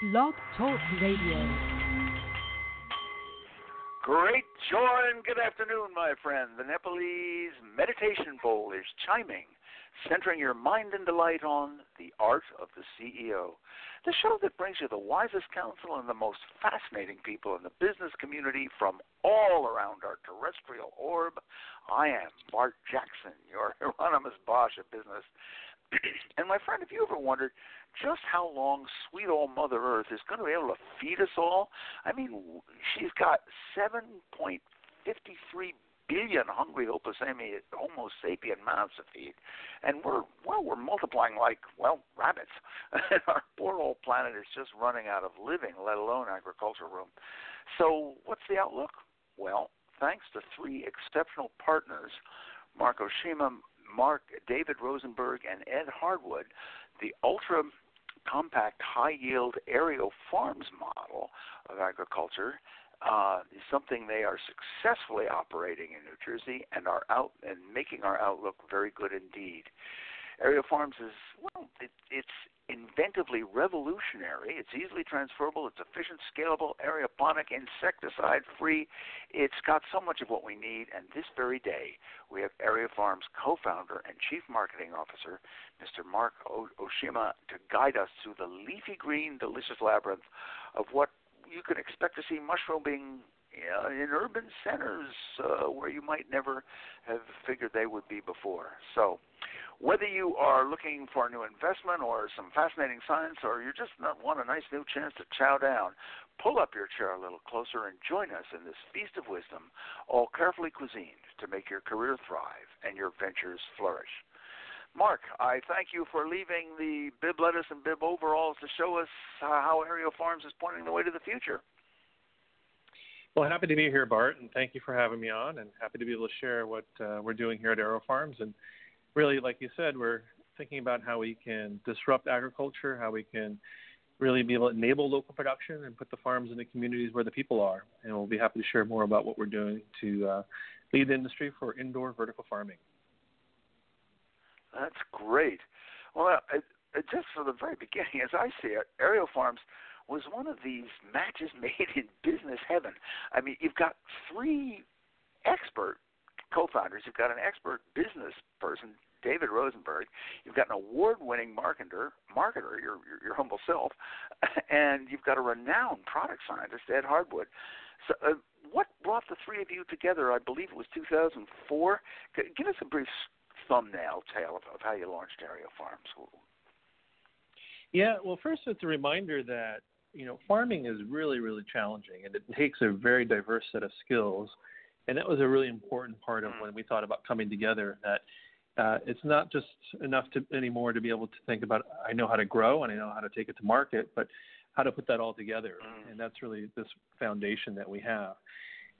Blog Talk Radio. Great joy and good afternoon, my friend. The Nepalese meditation bowl is chiming, centering your mind and delight on the art of the CEO. The show that brings you the wisest counsel and the most fascinating people in the business community from all around our terrestrial orb. I am Bart Jackson, your Hieronymus Bosch of business. and my friend, have you ever wondered just how long sweet old Mother Earth is going to be able to feed us all? I mean, she's got 7.53 billion hungry Homo sapien, mouths to feed, and we're well, we're multiplying like well rabbits. and our poor old planet is just running out of living, let alone agriculture room. So, what's the outlook? Well, thanks to three exceptional partners, Mark Oshima, Mark David Rosenberg and Ed Harwood, the ultra compact high yield aerial farms model of agriculture uh, is something they are successfully operating in New Jersey and are out and making our outlook very good indeed. AeroFarms is well, it, it's inventively revolutionary. It's easily transferable. It's efficient, scalable, aeroponic, insecticide free. It's got so much of what we need. And this very day, we have AeroFarms co founder and chief marketing officer, Mr. Mark o- Oshima, to guide us through the leafy green, delicious labyrinth of what you can expect to see mushrooming uh, in urban centers uh, where you might never have figured they would be before. So, whether you are looking for a new investment or some fascinating science, or you just want a nice new chance to chow down, pull up your chair a little closer and join us in this feast of wisdom, all carefully cuisined to make your career thrive and your ventures flourish. Mark, I thank you for leaving the bib lettuce and bib overalls to show us how AeroFarms is pointing the way to the future. Well, happy to be here, Bart, and thank you for having me on, and happy to be able to share what uh, we're doing here at Aero Farms and really, like you said, we're thinking about how we can disrupt agriculture, how we can really be able to enable local production and put the farms in the communities where the people are. And we'll be happy to share more about what we're doing to uh, lead the industry for indoor vertical farming. That's great. Well, it, it just from the very beginning, as I see it, AeroFarms was one of these matches made in business heaven. I mean, you've got three expert co-founders. You've got an expert business person, David Rosenberg. You've got an award-winning marketer, marketer, your, your, your humble self, and you've got a renowned product scientist, Ed Harwood. So, uh, what brought the three of you together? I believe it was 2004. Give us a brief thumbnail tale of, of how you launched AeroFarms. Yeah, well, first it's a reminder that you know farming is really, really challenging, and it takes a very diverse set of skills and that was a really important part of mm. when we thought about coming together. That uh, it's not just enough to anymore to be able to think about I know how to grow and I know how to take it to market, but how to put that all together. Mm. And that's really this foundation that we have.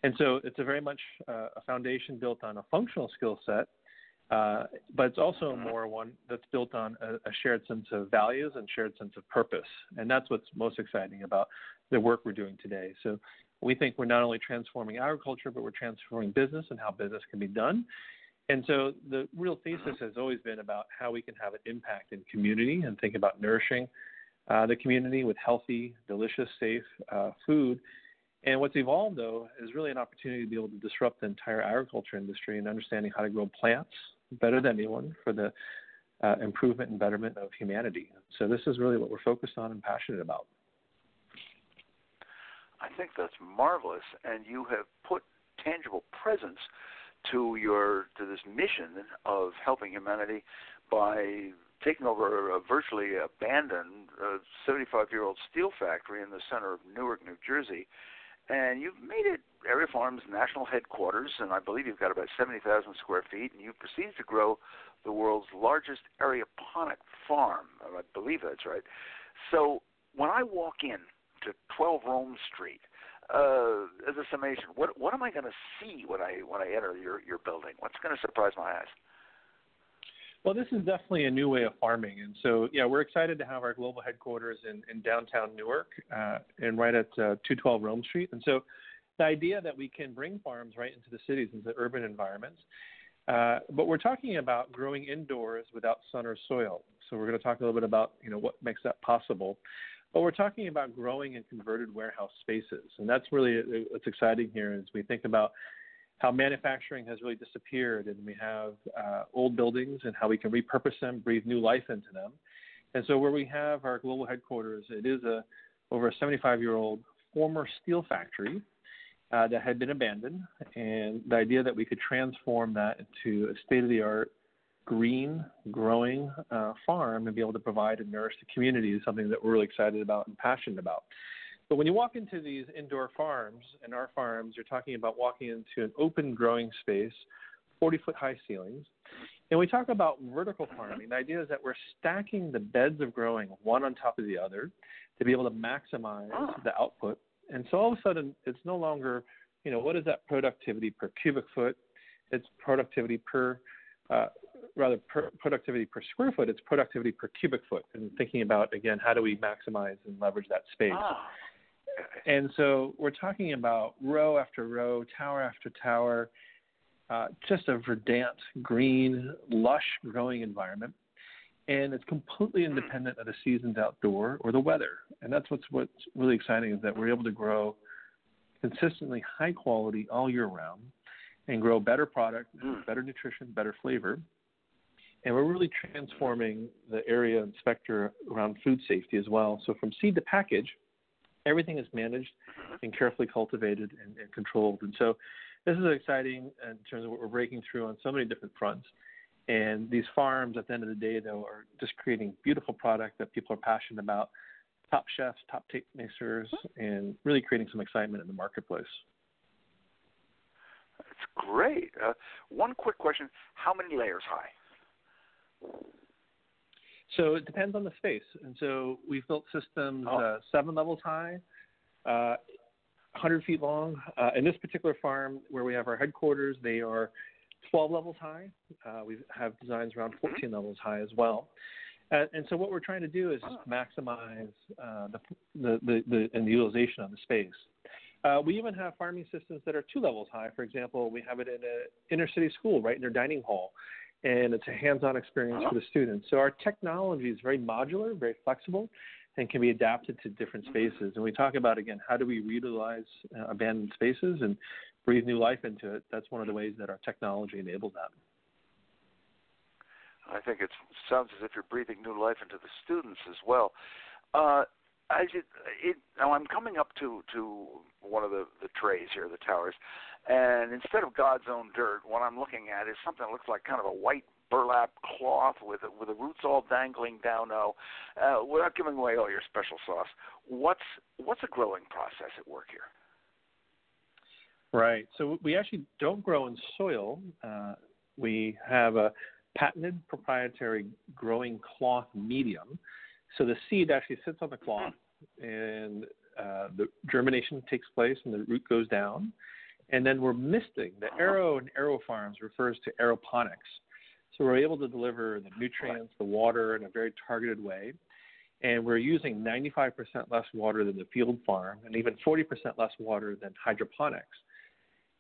And so it's a very much uh, a foundation built on a functional skill set, uh, but it's also mm. more one that's built on a, a, shared sense of values and shared sense of purpose. And that's what's most exciting about the work we're doing today. So we think we're not only transforming agriculture, but we're transforming business and how business can be done. And so the real thesis has always been about how we can have an impact in community and think about nourishing uh, the community with healthy, delicious, safe uh, food. And what's evolved, though, is really an opportunity to be able to disrupt the entire agriculture industry and understanding how to grow plants better than anyone for the uh, improvement and betterment of humanity. So this is really what we're focused on and passionate about. I think that's marvelous, and you have put tangible presence to your to this mission of helping humanity by taking over a virtually abandoned uh, 75-year-old steel factory in the center of Newark, New Jersey, and you've made it AeroFarms national headquarters, and I believe you've got about 70,000 square feet, and you've proceeded to grow the world's largest aeroponic farm. I believe that's right. So when I walk in to 12 Rome Street. Uh, as a summation, what what am I going to see when I when I enter your your building? What's going to surprise my eyes? Well, this is definitely a new way of farming, and so yeah, we're excited to have our global headquarters in, in downtown Newark, uh, and right at uh, 212 Rome Street. And so, the idea that we can bring farms right into the cities, into urban environments, uh, but we're talking about growing indoors without sun or soil. So we're going to talk a little bit about you know what makes that possible. But we're talking about growing in converted warehouse spaces, and that's really what's exciting here as we think about how manufacturing has really disappeared, and we have uh, old buildings and how we can repurpose them, breathe new life into them. And so, where we have our global headquarters, it is a over a 75 year old former steel factory uh, that had been abandoned, and the idea that we could transform that into a state of the art green, growing uh, farm and be able to provide and nourish the community is something that we're really excited about and passionate about. But when you walk into these indoor farms and our farms, you're talking about walking into an open growing space, 40 foot high ceilings. And we talk about vertical farming. The idea is that we're stacking the beds of growing one on top of the other to be able to maximize the output. And so all of a sudden, it's no longer, you know, what is that productivity per cubic foot? It's productivity per uh, rather per productivity per square foot, it's productivity per cubic foot. And thinking about again, how do we maximize and leverage that space? Ah. And so we're talking about row after row, tower after tower, uh, just a verdant, green, lush growing environment. And it's completely hmm. independent of the seasons outdoor or the weather. And that's what's what's really exciting is that we're able to grow consistently high quality all year round and grow better product, mm. better nutrition, better flavor. And we're really transforming the area and specter around food safety as well. So from seed to package, everything is managed and carefully cultivated and, and controlled. And so this is exciting in terms of what we're breaking through on so many different fronts. And these farms, at the end of the day, though, are just creating beautiful product that people are passionate about, top chefs, top taste mixers, and really creating some excitement in the marketplace. That's great. Uh, one quick question: How many layers high? So it depends on the space, and so we've built systems oh. uh, seven levels high, uh, 100 feet long. Uh, in this particular farm, where we have our headquarters, they are 12 levels high. Uh, we have designs around mm-hmm. 14 mm-hmm. levels high as well. Uh, and so what we're trying to do is oh. maximize uh, the, the, the, the, and the utilization of the space. Uh, we even have farming systems that are two levels high. For example, we have it in an inner city school, right in their dining hall, and it's a hands-on experience for the students. So our technology is very modular, very flexible, and can be adapted to different spaces. And we talk about again, how do we reutilize uh, abandoned spaces and breathe new life into it? That's one of the ways that our technology enables that. I think it sounds as if you're breathing new life into the students as well. Uh, it, now I'm coming up to to one of the the trays here, the towers, and instead of God's own dirt, what I'm looking at is something that looks like kind of a white burlap cloth with with the roots all dangling down. Now, uh, without giving away all your special sauce, what's what's a growing process at work here? Right. So we actually don't grow in soil. Uh, we have a patented proprietary growing cloth medium so the seed actually sits on the cloth, and uh, the germination takes place, and the root goes down. And then we're misting. The aero and AeroFarms refers to aeroponics. So we're able to deliver the nutrients, the water in a very targeted way. And we're using 95% less water than the field farm and even 40% less water than hydroponics.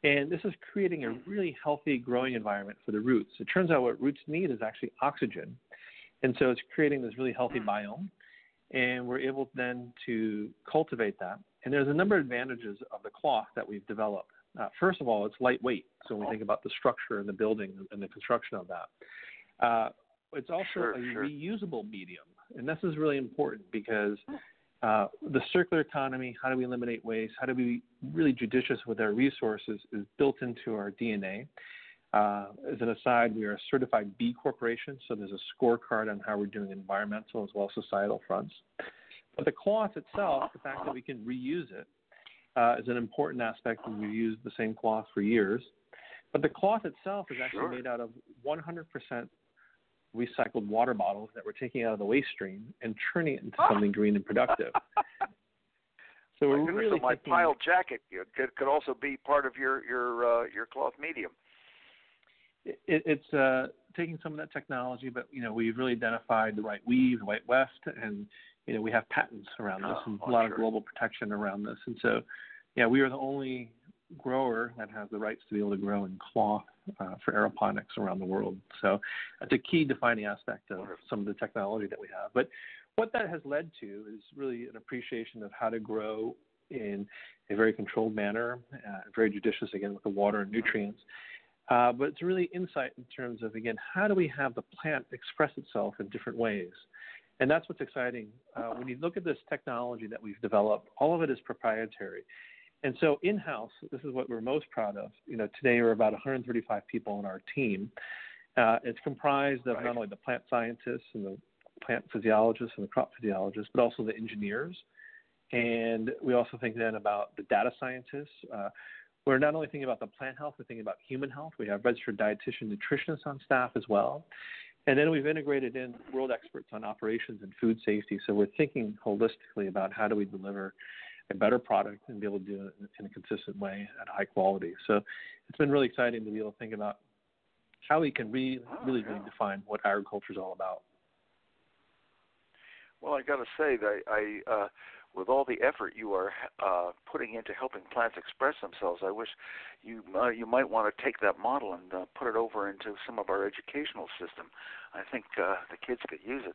And this is creating a really healthy growing environment for the roots. It turns out what roots need is actually oxygen. And so it's creating this really healthy biome. And we're able then to cultivate that. And there's a number of advantages of the cloth that we've developed. Uh, first of all, it's lightweight. So when we think about the structure and the building and the construction of that, uh, it's also sure, a sure. reusable medium. And this is really important because uh, the circular economy, how do we eliminate waste, how do we be really judicious with our resources is built into our DNA. Uh, as an aside, we are a certified B corporation, so there's a scorecard on how we're doing environmental as well as societal fronts. But the cloth itself, the fact that we can reuse it, uh, is an important aspect, and we've used the same cloth for years. But the cloth itself is actually sure. made out of 100% recycled water bottles that we're taking out of the waste stream and turning it into something green and productive. So we're really so my pile jacket could, could also be part of your your uh, your cloth medium it, it's uh, taking some of that technology, but you know we've really identified the right weave, the right weft, and you know we have patents around this and oh, a lot sure. of global protection around this. And so, yeah, we are the only grower that has the rights to be able to grow in cloth uh, for aeroponics around the world. So that's a key defining aspect of some of the technology that we have. But what that has led to is really an appreciation of how to grow in a very controlled manner, uh, very judicious again with the water and nutrients. Uh, but it's really insight in terms of again how do we have the plant express itself in different ways, and that's what's exciting. Uh, when you look at this technology that we've developed, all of it is proprietary. And so in-house, this is what we're most proud of. You know, today we're about 135 people on our team. Uh, it's comprised of right. not only the plant scientists and the plant physiologists and the crop physiologists, but also the engineers. And we also think then about the data scientists. Uh, we're not only thinking about the plant health, we're thinking about human health. We have registered dietitian nutritionists on staff as well. And then we've integrated in world experts on operations and food safety. So we're thinking holistically about how do we deliver a better product and be able to do it in a consistent way at high quality. So it's been really exciting to be able to think about how we can re- really, yeah. really define what agriculture is all about. Well, I got to say that I, uh, with all the effort you are uh, putting into helping plants express themselves, I wish you uh, you might want to take that model and uh, put it over into some of our educational system. I think uh, the kids could use it.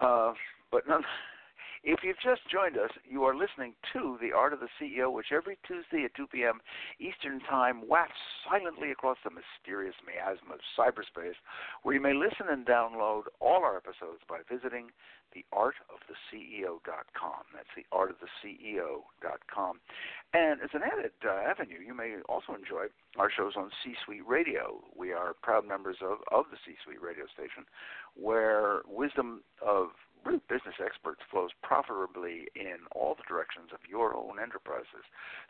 Uh, but none, if you've just joined us, you are listening to The Art of the CEO, which every Tuesday at 2 p.m. Eastern Time wafts silently across the mysterious miasma of cyberspace, where you may listen and download all our episodes by visiting theartoftheceo.com. That's theartoftheceo.com. And as an added uh, avenue, you may also enjoy our shows on C Suite Radio. We are proud members of, of the C Suite radio station, where wisdom of really business experts flows profitably in all the directions of your own enterprises.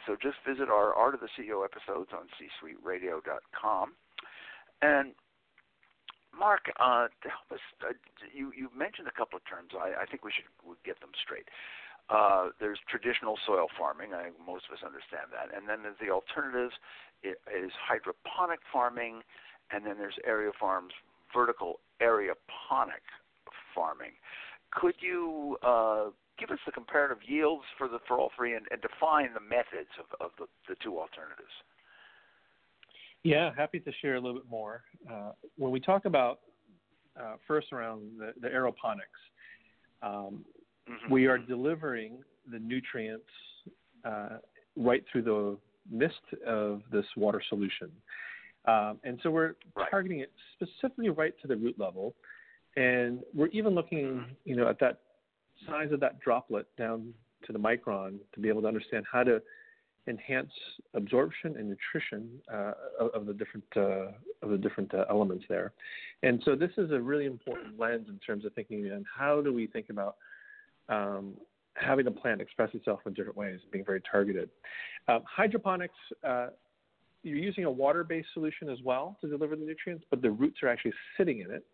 So just visit our Art of the CEO episodes on csuiteradio.com. And Mark, uh, to help us, uh, you you mentioned a couple of terms. I, I think we should get them straight. Uh, there's traditional soil farming. I think most of us understand that. And then there's the alternatives. It is hydroponic farming, and then there's AeroFarms, vertical aeroponic farming. Could you uh, give us the comparative yields for the for all three and, and define the methods of, of the, the two alternatives? Yeah, happy to share a little bit more. Uh, when we talk about uh, first around the, the aeroponics, um, mm-hmm. we are delivering the nutrients uh, right through the mist of this water solution. Um, and so we're right. targeting it specifically right to the root level. And we're even looking, you know, at that size of that droplet down to the micron to be able to understand how to enhance absorption and nutrition uh, of, of, the different uh, of the different uh, elements there. And so this is a really important lens in terms of thinking and how do we think about um, having a plant express itself in different ways, being very targeted. Um, hydroponics. Uh, you're using a water-based solution as well to deliver the nutrients, but the roots are actually sitting in it,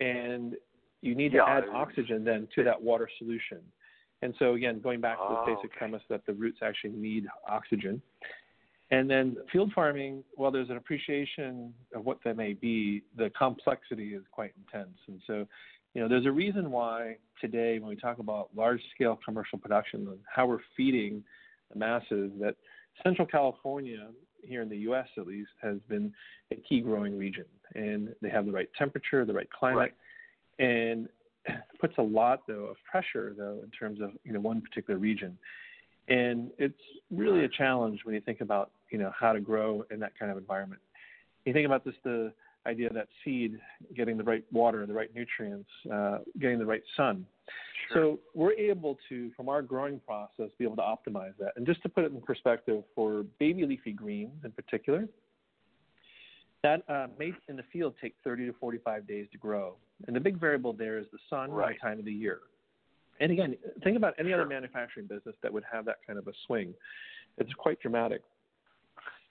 and you need to yeah, add oxygen then to that water solution. And so again, going back to the oh, basic okay. premise that the roots actually need oxygen. And then field farming, while there's an appreciation of what that may be, the complexity is quite intense. And so, you know, there's a reason why today, when we talk about large scale commercial production and how we're feeding the masses, that Central California, here in the U.S. at least, has been a key growing region. And they have the right temperature, the right climate. Right. And puts a lot though of pressure though in terms of you know one particular region, and it's really a challenge when you think about you know how to grow in that kind of environment. You think about this the idea that seed getting the right water, the right nutrients, uh, getting the right sun. Sure. So we're able to, from our growing process, be able to optimize that. And just to put it in perspective, for baby leafy greens in particular, that uh, may in the field take 30 to 45 days to grow. And the big variable there is the sun right. and the time of the year. And again, think about any sure. other manufacturing business that would have that kind of a swing. It's quite dramatic.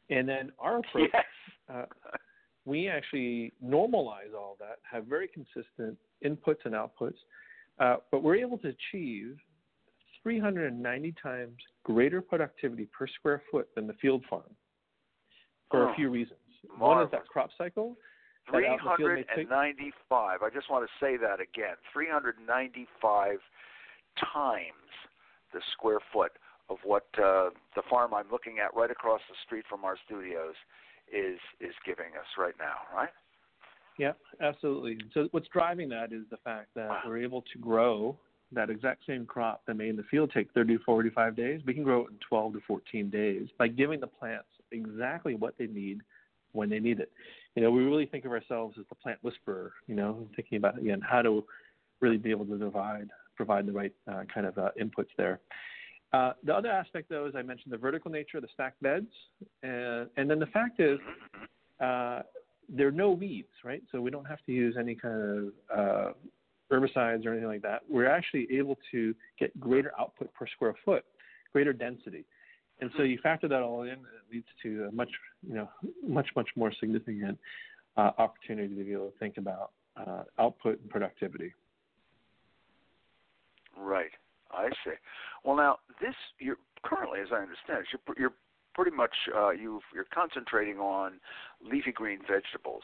And then our approach, yes. uh, we actually normalize all that, have very consistent inputs and outputs, uh, but we're able to achieve 390 times greater productivity per square foot than the field farm for oh, a few reasons. Marvelous. One is that crop cycle, 395. I just want to say that again. 395 times the square foot of what uh, the farm I'm looking at right across the street from our studios is is giving us right now, right? Yeah, absolutely. So what's driving that is the fact that wow. we're able to grow that exact same crop that may in the field take 30 to 45 days, we can grow it in 12 to 14 days by giving the plants exactly what they need when they need it. You know, we really think of ourselves as the plant whisperer. You know, thinking about again how to really be able to provide provide the right uh, kind of uh, inputs there. Uh, the other aspect, though, is I mentioned the vertical nature of the stacked beds, and, and then the fact is uh, there are no weeds, right? So we don't have to use any kind of uh, herbicides or anything like that. We're actually able to get greater output per square foot, greater density. And so you factor that all in, and it leads to a much, you know, much, much more significant uh, opportunity to be able to think about uh, output and productivity. Right. I see. Well, now this you're currently, as I understand it, you're, you're pretty much uh, you you're concentrating on leafy green vegetables.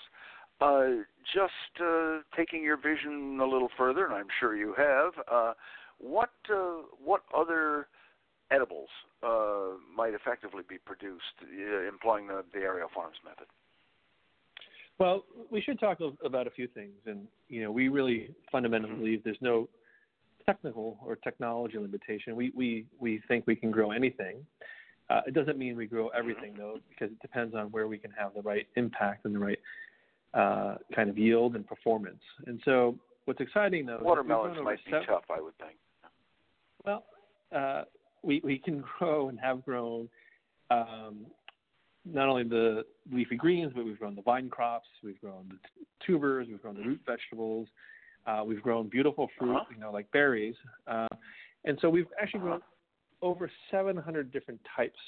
Uh, just uh, taking your vision a little further, and I'm sure you have. Uh, what uh, what other edibles uh, might effectively be produced uh, employing the, the AeroFarms method? Well, we should talk about a few things, and you know, we really fundamentally mm-hmm. believe there's no technical or technology limitation. We we we think we can grow anything. Uh, it doesn't mean we grow everything though, because it depends on where we can have the right impact and the right uh, kind of yield and performance. And so, what's exciting though, watermelons might be seven, tough, I would think. Well, uh, we we can grow and have grown um, not only the leafy greens, but we've grown the vine crops, we've grown the t- tubers, we've grown the root vegetables. Uh, we've grown beautiful fruit, uh-huh. you know, like berries, uh, and so we've actually grown over 700 different types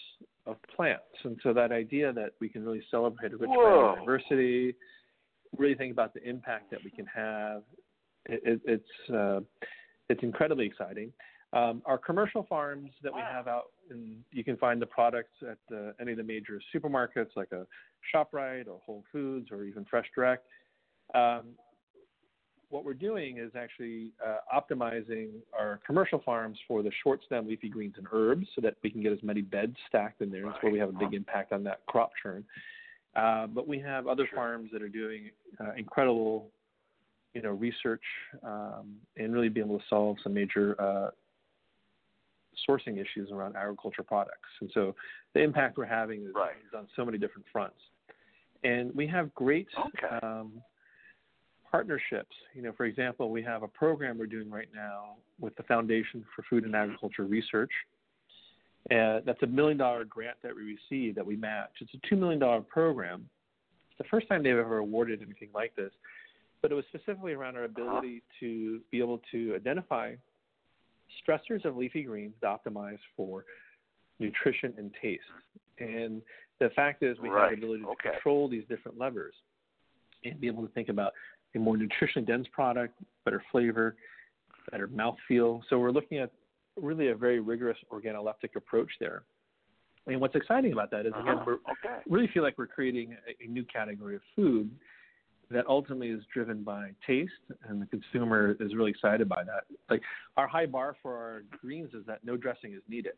of plants. And so that idea that we can really celebrate a rich biodiversity, really think about the impact that we can have, it, it, it's uh, it's incredibly exciting. Um, our commercial farms that we have out, and you can find the products at the, any of the major supermarkets like a ShopRite or Whole Foods or even Fresh Direct. Um, what we're doing is actually uh, optimizing our commercial farms for the short stem leafy greens and herbs so that we can get as many beds stacked in there. That's where we have a big impact on that crop churn. Uh, but we have other sure. farms that are doing uh, incredible, you know, research um, and really being able to solve some major uh, sourcing issues around agriculture products. And so the impact we're having is, right. is on so many different fronts. And we have great okay. um, partnerships. You know, for example, we have a program we're doing right now with the Foundation for Food and Agriculture Research. And that's a million dollar grant that we received that we match. It's a $2 million program. It's the first time they've ever awarded anything like this. But it was specifically around our ability to be able to identify stressors of leafy greens to optimize for nutrition and taste. And the fact is, we right. have the ability to okay. control these different levers and be able to think about a more nutritionally dense product, better flavor, better mouthfeel. So we're looking at really a very rigorous organoleptic approach there. And what's exciting about that is again, uh-huh. we okay. really feel like we're creating a, a new category of food that ultimately is driven by taste, and the consumer is really excited by that. Like our high bar for our greens is that no dressing is needed,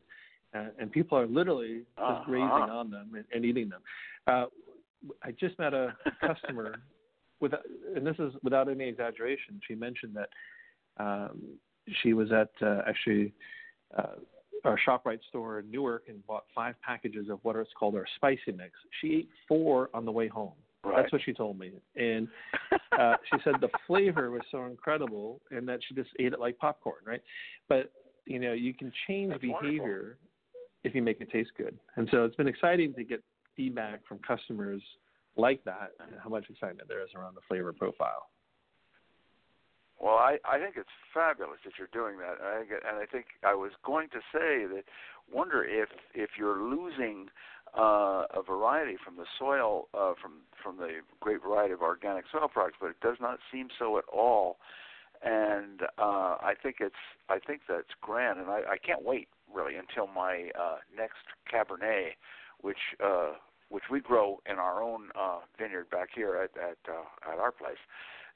uh, and people are literally just uh-huh. grazing on them and, and eating them. Uh, I just met a customer with, and this is without any exaggeration. She mentioned that um, she was at uh, actually uh, our Shoprite store in Newark and bought five packages of what is called our spicy mix. She ate four on the way home. Right. That's what she told me, and uh, she said the flavor was so incredible, and that she just ate it like popcorn, right? But you know, you can change That's behavior wonderful. if you make it taste good, and so it's been exciting to get feedback from customers like that and how much excitement there is around the flavor profile. Well, I, I think it's fabulous that you're doing that, and I, and I think I was going to say that wonder if if you're losing uh, a variety from the soil uh, from from the great variety of organic soil products, but it does not seem so at all. And uh, I think it's I think that's grand, and I, I can't wait really until my uh, next Cabernet, which uh, which we grow in our own uh, vineyard back here at at, uh, at our place,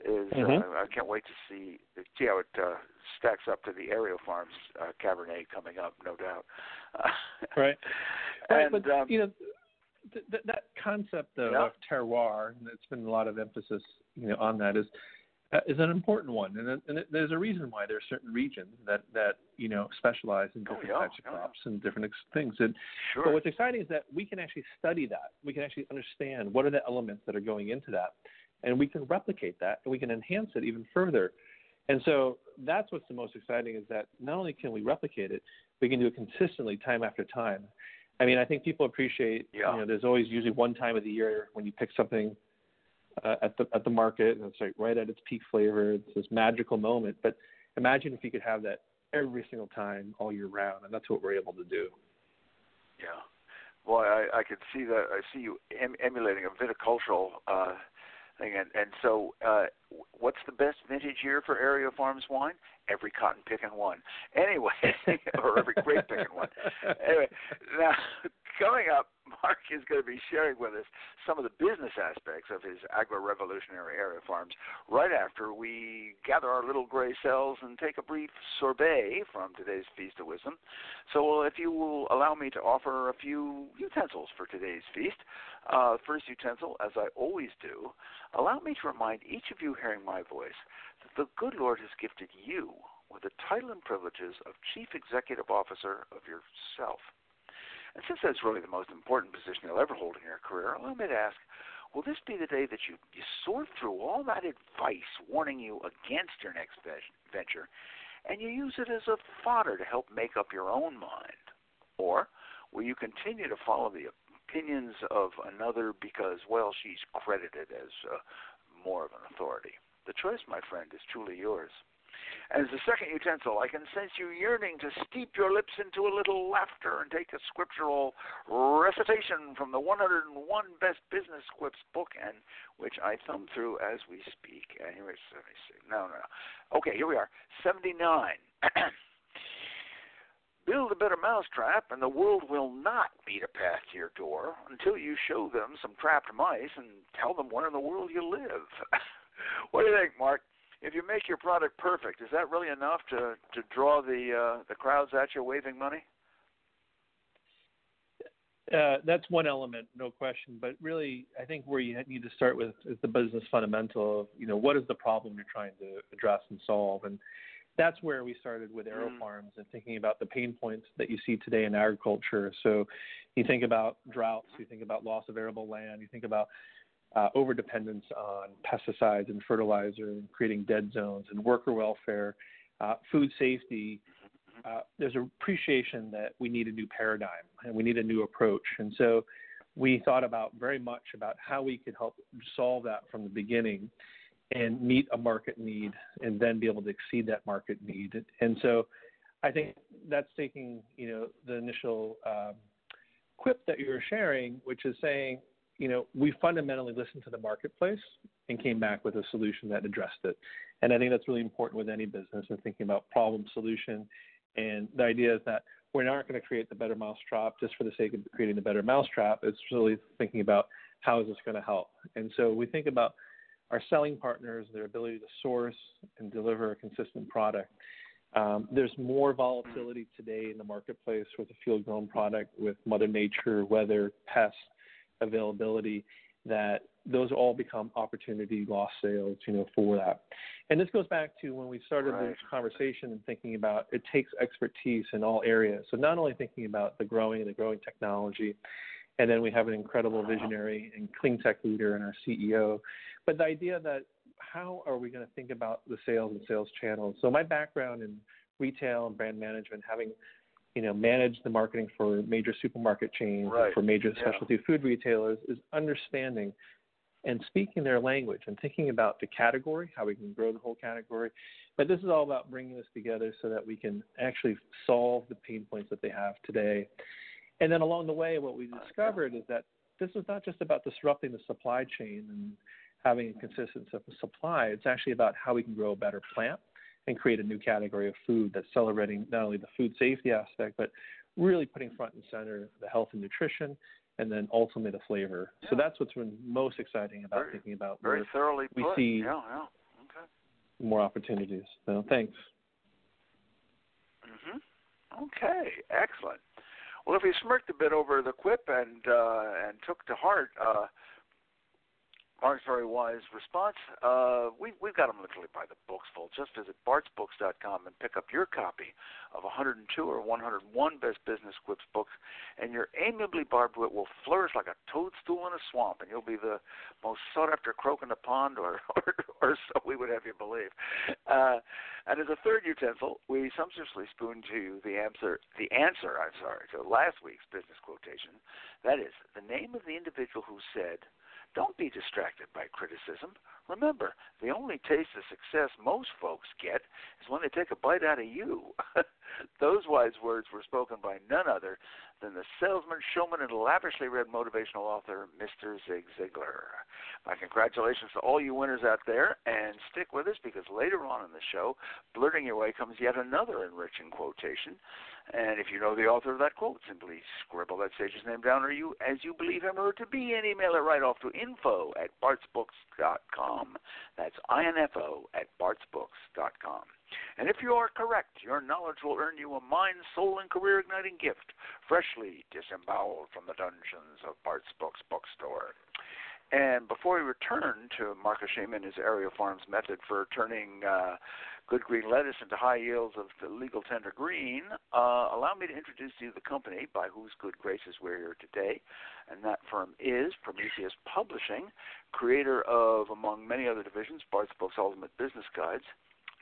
is uh, mm-hmm. uh, I can't wait to see see how it uh, stacks up to the AeroFarms uh, Cabernet coming up, no doubt. Right. and but um, you know th- th- that concept though yeah. of terroir, and it's been a lot of emphasis you know on that is. Uh, is an important one, and, and there's a reason why there are certain regions that that you know specialize in oh, different oh, yeah, types of yeah. crops and different ex- things. And sure. but what's exciting is that we can actually study that. We can actually understand what are the elements that are going into that, and we can replicate that, and we can enhance it even further. And so that's what's the most exciting is that not only can we replicate it, we can do it consistently time after time. I mean, I think people appreciate. Yeah. You know, there's always usually one time of the year when you pick something uh, at the at the market, and it's like right at its peak flavor. It's this magical moment. But imagine if you could have that every single time all year round, and that's what we're able to do. Yeah. Well, I, I could see that. I see you em- emulating a viticultural uh, thing, and and so uh, what's the best vintage year for AeroFarms wine? Every cotton picking one. Anyway, or every grape picking one. Anyway, now coming up, Mark is going to be sharing with us some of the business aspects of his agro-revolutionary AeroFarms right after we gather our little gray cells and take a brief sorbet from today's Feast of Wisdom. So if you will allow me to offer a few utensils for today's feast. Uh, first utensil, as I always do, allow me to remind each of you hearing my voice that the good Lord has gifted you with the title and privileges of Chief Executive Officer of yourself. And since that's really the most important position you'll ever hold in your career, allow me to ask will this be the day that you, you sort through all that advice warning you against your next venture and you use it as a fodder to help make up your own mind? Or will you continue to follow the opinions of another because, well, she's credited as uh, more of an authority? The choice, my friend, is truly yours. As the second utensil, I can sense you yearning to steep your lips into a little laughter and take a scriptural recitation from the 101 Best Business Quips book, and which I thumb through as we speak. Uh, here is 76. No, no, no. Okay, here we are. 79. Build a better mousetrap, and the world will not beat a path to your door until you show them some trapped mice and tell them where in the world you live. what do you think, Mark? If you make your product perfect, is that really enough to to draw the uh, the crowds at you waving money? Uh, that's one element, no question. But really, I think where you need to start with is the business fundamental of you know what is the problem you're trying to address and solve, and that's where we started with Aero mm. Farms and thinking about the pain points that you see today in agriculture. So, you think about droughts, you think about loss of arable land, you think about uh, overdependence on pesticides and fertilizer and creating dead zones and worker welfare, uh, food safety. Uh, there's an appreciation that we need a new paradigm and we need a new approach. And so we thought about very much about how we could help solve that from the beginning and meet a market need and then be able to exceed that market need. And so I think that's taking, you know, the initial um, quip that you were sharing, which is saying, you know, we fundamentally listened to the marketplace and came back with a solution that addressed it. And I think that's really important with any business and thinking about problem solution. And the idea is that we're not going to create the better mousetrap just for the sake of creating the better mousetrap. It's really thinking about how is this going to help. And so we think about our selling partners, their ability to source and deliver a consistent product. Um, there's more volatility today in the marketplace with a field grown product, with Mother Nature, weather, pests, availability that those all become opportunity lost sales, you know, for that. And this goes back to when we started right. this conversation and thinking about it takes expertise in all areas. So not only thinking about the growing and the growing technology, and then we have an incredible visionary and clean tech leader and our CEO, but the idea that how are we going to think about the sales and sales channels? So my background in retail and brand management, having you know, manage the marketing for major supermarket chains right. for major yeah. specialty food retailers is understanding and speaking their language and thinking about the category, how we can grow the whole category. But this is all about bringing this together so that we can actually solve the pain points that they have today. And then along the way, what we discovered is that this is not just about disrupting the supply chain and having a consistency of supply. It's actually about how we can grow a better plant and create a new category of food that's celebrating not only the food safety aspect, but really putting front and center the health and nutrition, and then ultimately the flavor. Yeah. So that's what's been most exciting about very, thinking about very thoroughly we put. see yeah, yeah. Okay. more opportunities. So thanks. Mhm. Okay, excellent. Well, if you smirked a bit over the quip and uh, and took to heart uh, Mark's very wise response. Uh, we, we've got them literally by the books full. Just visit bartsbooks.com and pick up your copy of 102 or 101 Best Business Quips books, and your amiably barbed wit will flourish like a toadstool in a swamp, and you'll be the most sought-after croak in the pond, or, or, or so we would have you believe. Uh, and as a third utensil, we sumptuously spoon to you the answer, the answer, I'm sorry, to last week's business quotation. That is, the name of the individual who said – don't be distracted by criticism. Remember, the only taste of success most folks get is when they take a bite out of you. Those wise words were spoken by none other than the salesman, showman, and lavishly read motivational author, Mr. Zig Ziglar. My congratulations to all you winners out there, and stick with us because later on in the show, blurting your way comes yet another enriching quotation. And if you know the author of that quote, simply scribble that sage's name down or you as you believe him or to be and email it right off to info at bartsbooks.com. That's info at bartsbooks.com. And if you are correct, your knowledge will earn you a mind, soul, and career igniting gift, freshly disemboweled from the dungeons of Bart's Books bookstore. And before we return to Marcus and his AeroFarms method for turning uh, good green lettuce into high yields of the legal tender green, uh, allow me to introduce to you the company by whose good graces we're here today. And that firm is Prometheus Publishing, creator of, among many other divisions, Bart's Books Ultimate Business Guides.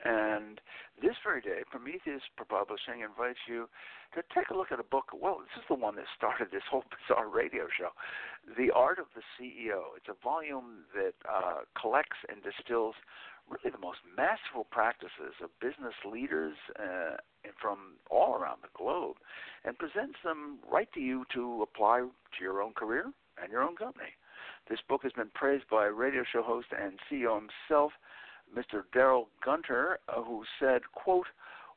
And this very day, Prometheus Publishing invites you to take a look at a book. Well, this is the one that started this whole bizarre radio show, The Art of the CEO. It's a volume that uh, collects and distills really the most masterful practices of business leaders uh, from all around the globe and presents them right to you to apply to your own career and your own company. This book has been praised by radio show host and CEO himself, Mr. Daryl Gunter, uh, who said, quote,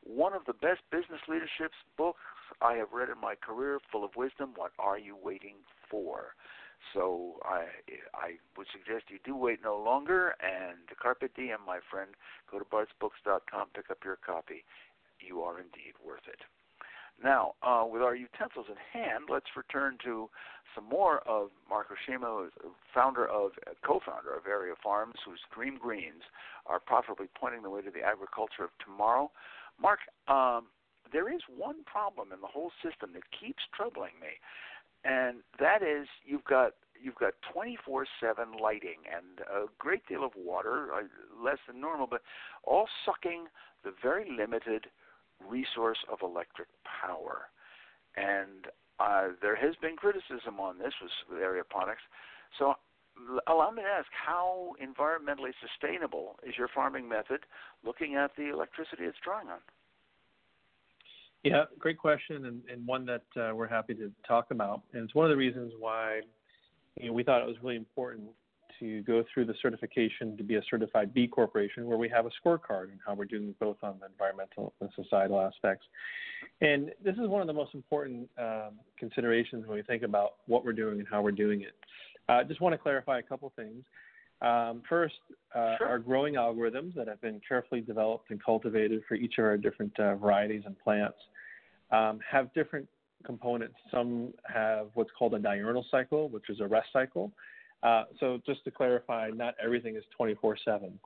one of the best business leadership books I have read in my career, full of wisdom. What are you waiting for? So I I would suggest you do wait no longer and carpe diem, my friend. Go to bartsbooks.com, pick up your copy. You are indeed worth it. Now, uh, with our utensils in hand, let's return to some more of Mark Oshima, founder of, co-founder of Area Farms, whose Dream Greens are profitably pointing the way to the agriculture of tomorrow. Mark, um, there is one problem in the whole system that keeps troubling me, and that is you've got you've got 24/7 lighting and a great deal of water, uh, less than normal, but all sucking the very limited resource of electric power. And uh, there has been criticism on this with aeroponics. So allow me to ask, how environmentally sustainable is your farming method looking at the electricity it's drawing on? Yeah, great question, and, and one that uh, we're happy to talk about. And it's one of the reasons why you know, we thought it was really important to go through the certification to be a certified B corporation, where we have a scorecard and how we're doing both on the environmental and societal aspects. And this is one of the most important um, considerations when we think about what we're doing and how we're doing it. I uh, just want to clarify a couple things. Um, first, uh, sure. our growing algorithms that have been carefully developed and cultivated for each of our different uh, varieties and plants um, have different components. Some have what's called a diurnal cycle, which is a rest cycle. Uh, so just to clarify, not everything is 24/7.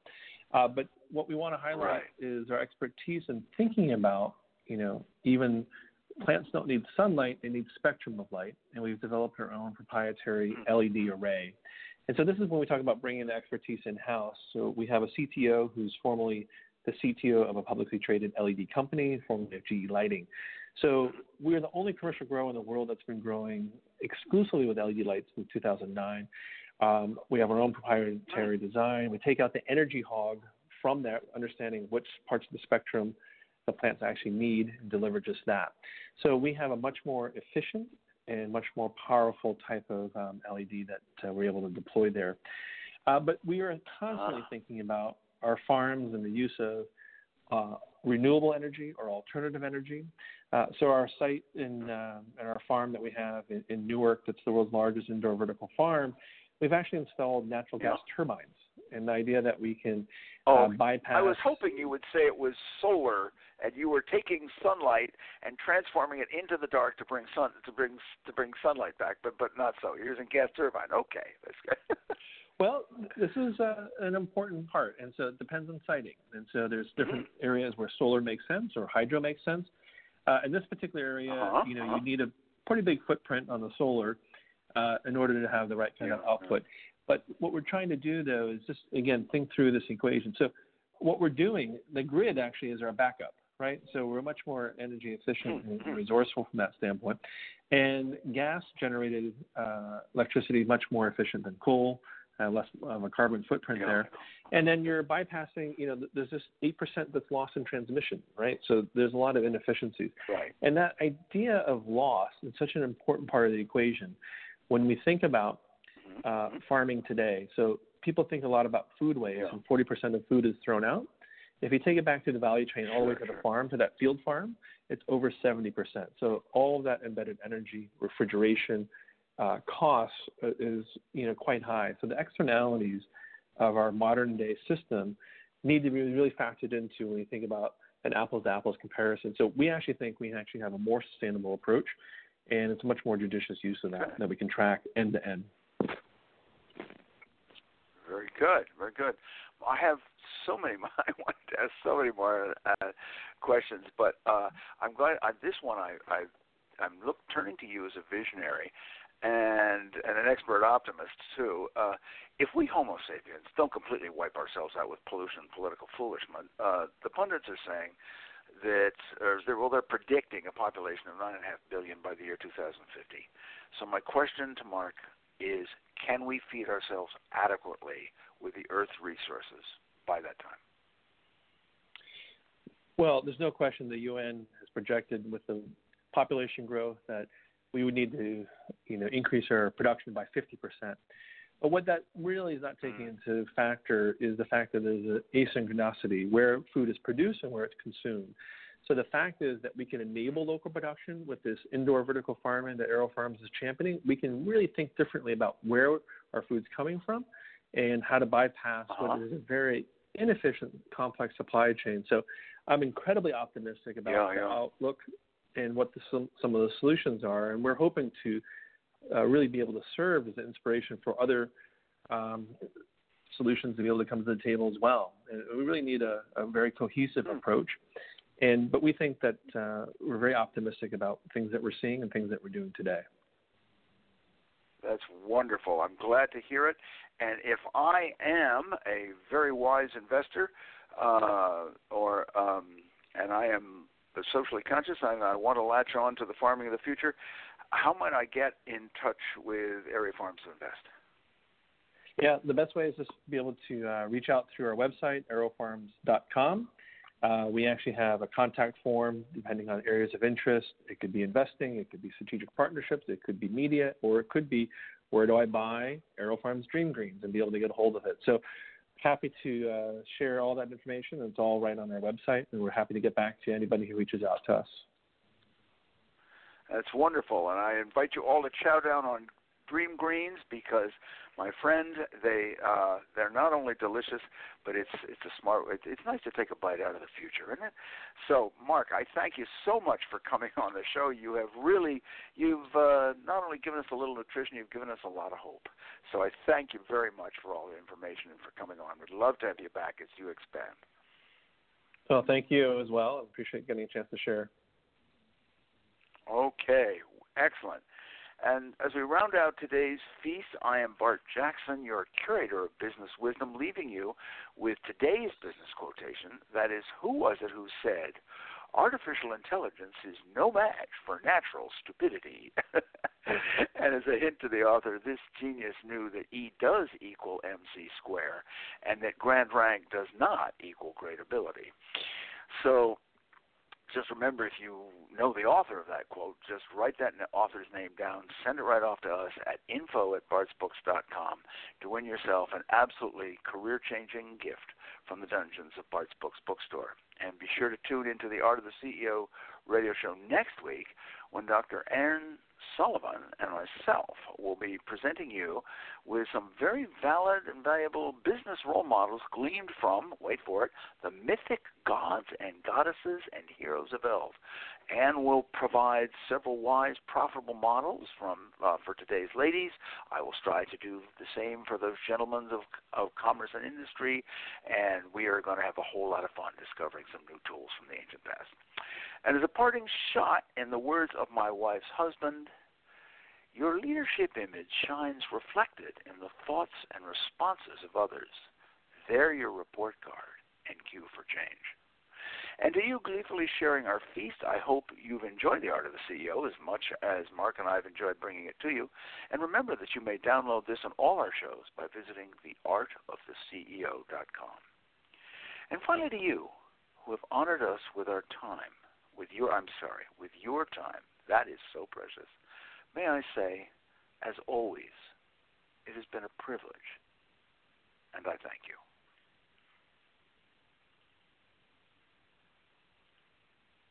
Uh, but what we want to highlight right. is our expertise in thinking about, you know, even plants don't need sunlight; they need spectrum of light, and we've developed our own proprietary mm-hmm. LED array. And so this is when we talk about bringing the expertise in house. So we have a CTO who's formerly the CTO of a publicly traded LED company, formerly of GE Lighting. So we're the only commercial grower in the world that's been growing exclusively with LED lights since 2009. Um, we have our own proprietary design. We take out the energy hog from that, understanding which parts of the spectrum the plants actually need and deliver just that. So we have a much more efficient and much more powerful type of um, LED that uh, we're able to deploy there. Uh, but we are constantly ah. thinking about our farms and the use of uh, renewable energy or alternative energy. Uh, so our site in, uh, our farm that we have in, in, Newark, that's the world's largest indoor vertical farm, we've actually installed natural gas yeah. turbines. And the idea that we can uh, oh, bypass. I was hoping you would say it was solar, and you were taking sunlight and transforming it into the dark to bring sun to bring to bring sunlight back, but but not so. You're using gas turbine. Okay, that's good. Well, this is uh, an important part, and so it depends on siting. And so there's different mm-hmm. areas where solar makes sense or hydro makes sense. Uh, in this particular area, uh-huh, you know, uh-huh. you need a pretty big footprint on the solar uh, in order to have the right kind of output. But what we're trying to do, though, is just again think through this equation. So what we're doing, the grid actually is our backup, right? So we're much more energy efficient and mm-hmm. resourceful from that standpoint. And gas generated uh, electricity is much more efficient than coal uh, less of a carbon footprint there. And then you're bypassing, you know, there's this 8% that's lost in transmission, right? So there's a lot of inefficiencies. Right. And that idea of loss is such an important part of the equation when we think about mm-hmm. uh, farming today. So people think a lot about food waste, yeah. and 40% of food is thrown out. If you take it back to the value chain all the way to the farm, to that field farm, it's over 70%. So all of that embedded energy, refrigeration, uh, costs uh, is you know quite high. So the externalities of our modern day system need to be really factored into when you think about an apples to apples comparison. So we actually think we actually have a more sustainable approach, and it's a much more judicious use of that that we can track end to end. Very good, very good. I have so many. I want to ask so many more uh, questions, but uh, I'm glad. Uh, this one I, I I'm look turning to you as a visionary, and and an expert optimist too. Uh, if we Homo sapiens don't completely wipe ourselves out with pollution and political foolishness, uh, the pundits are saying that, or they're, well, they're predicting a population of nine and a half billion by the year 2050. So my question to Mark is, can we feed ourselves adequately with the Earth's resources by that time? Well, there's no question the UN has projected with the population growth that we would need to, you know, increase our production by 50%. But what that really is not taking mm. into factor is the fact that there's an asynchronicity where food is produced and where it's consumed. So the fact is that we can enable local production with this indoor vertical farming that AeroFarms is championing. We can really think differently about where our food's coming from and how to bypass uh-huh. what is a very inefficient, complex supply chain. So I'm incredibly optimistic about yeah, the yeah. outlook and what the, some, some of the solutions are. And we're hoping to uh, really be able to serve as an inspiration for other um, solutions to be able to come to the table as well. And we really need a, a very cohesive hmm. approach. And but we think that uh, we're very optimistic about things that we're seeing and things that we're doing today. That's wonderful. I'm glad to hear it. And if I am a very wise investor, uh, or um, and I am socially conscious and I want to latch on to the farming of the future, how might I get in touch with AeroFarms to Invest? Yeah, the best way is just to be able to uh, reach out through our website, aerofarms.com. Uh, we actually have a contact form depending on areas of interest. It could be investing, it could be strategic partnerships, it could be media, or it could be where do I buy AeroFarms Dream Greens and be able to get a hold of it. So happy to uh, share all that information. It's all right on our website, and we're happy to get back to anybody who reaches out to us. That's wonderful, and I invite you all to chow down on Dream Greens because my friend, they uh, they're not only delicious, but it's it's a smart. It's, it's nice to take a bite out of the future, isn't it? So, Mark, I thank you so much for coming on the show. You have really, you've uh, not only given us a little nutrition, you've given us a lot of hope. So, I thank you very much for all the information and for coming on. We'd love to have you back as you expand. Well, thank you as well. I appreciate getting a chance to share. Okay, excellent. And as we round out today's feast, I am Bart Jackson, your curator of business wisdom, leaving you with today's business quotation. That is, who was it who said, artificial intelligence is no match for natural stupidity. and as a hint to the author, this genius knew that E does equal MC square and that grand rank does not equal great ability. So just remember if you know the author of that quote, just write that author's name down, send it right off to us at info at bartsbooks.com to win yourself an absolutely career changing gift from the dungeons of Bart's Books Bookstore. And be sure to tune into the Art of the CEO radio show next week when Dr. Aaron Sullivan and myself will be presenting you with some very valid and valuable business role models gleaned from, wait for it, the mythic gods and goddesses and heroes of Eld. Anne will provide several wise, profitable models from uh, for today's ladies. I will strive to do the same for those gentlemen of, of commerce and industry, and we are going to have a whole lot of fun discovering some new tools from the ancient past. And as a parting shot, in the words of my wife's husband, your leadership image shines reflected in the thoughts and responses of others. They're your report card and cue for change. And to you gleefully sharing our feast, I hope you've enjoyed The Art of the CEO as much as Mark and I have enjoyed bringing it to you. And remember that you may download this on all our shows by visiting theartoftheceo.com. And finally to you, who have honored us with our time, with your, I'm sorry, with your time, that is so precious, may I say, as always, it has been a privilege, and I thank you.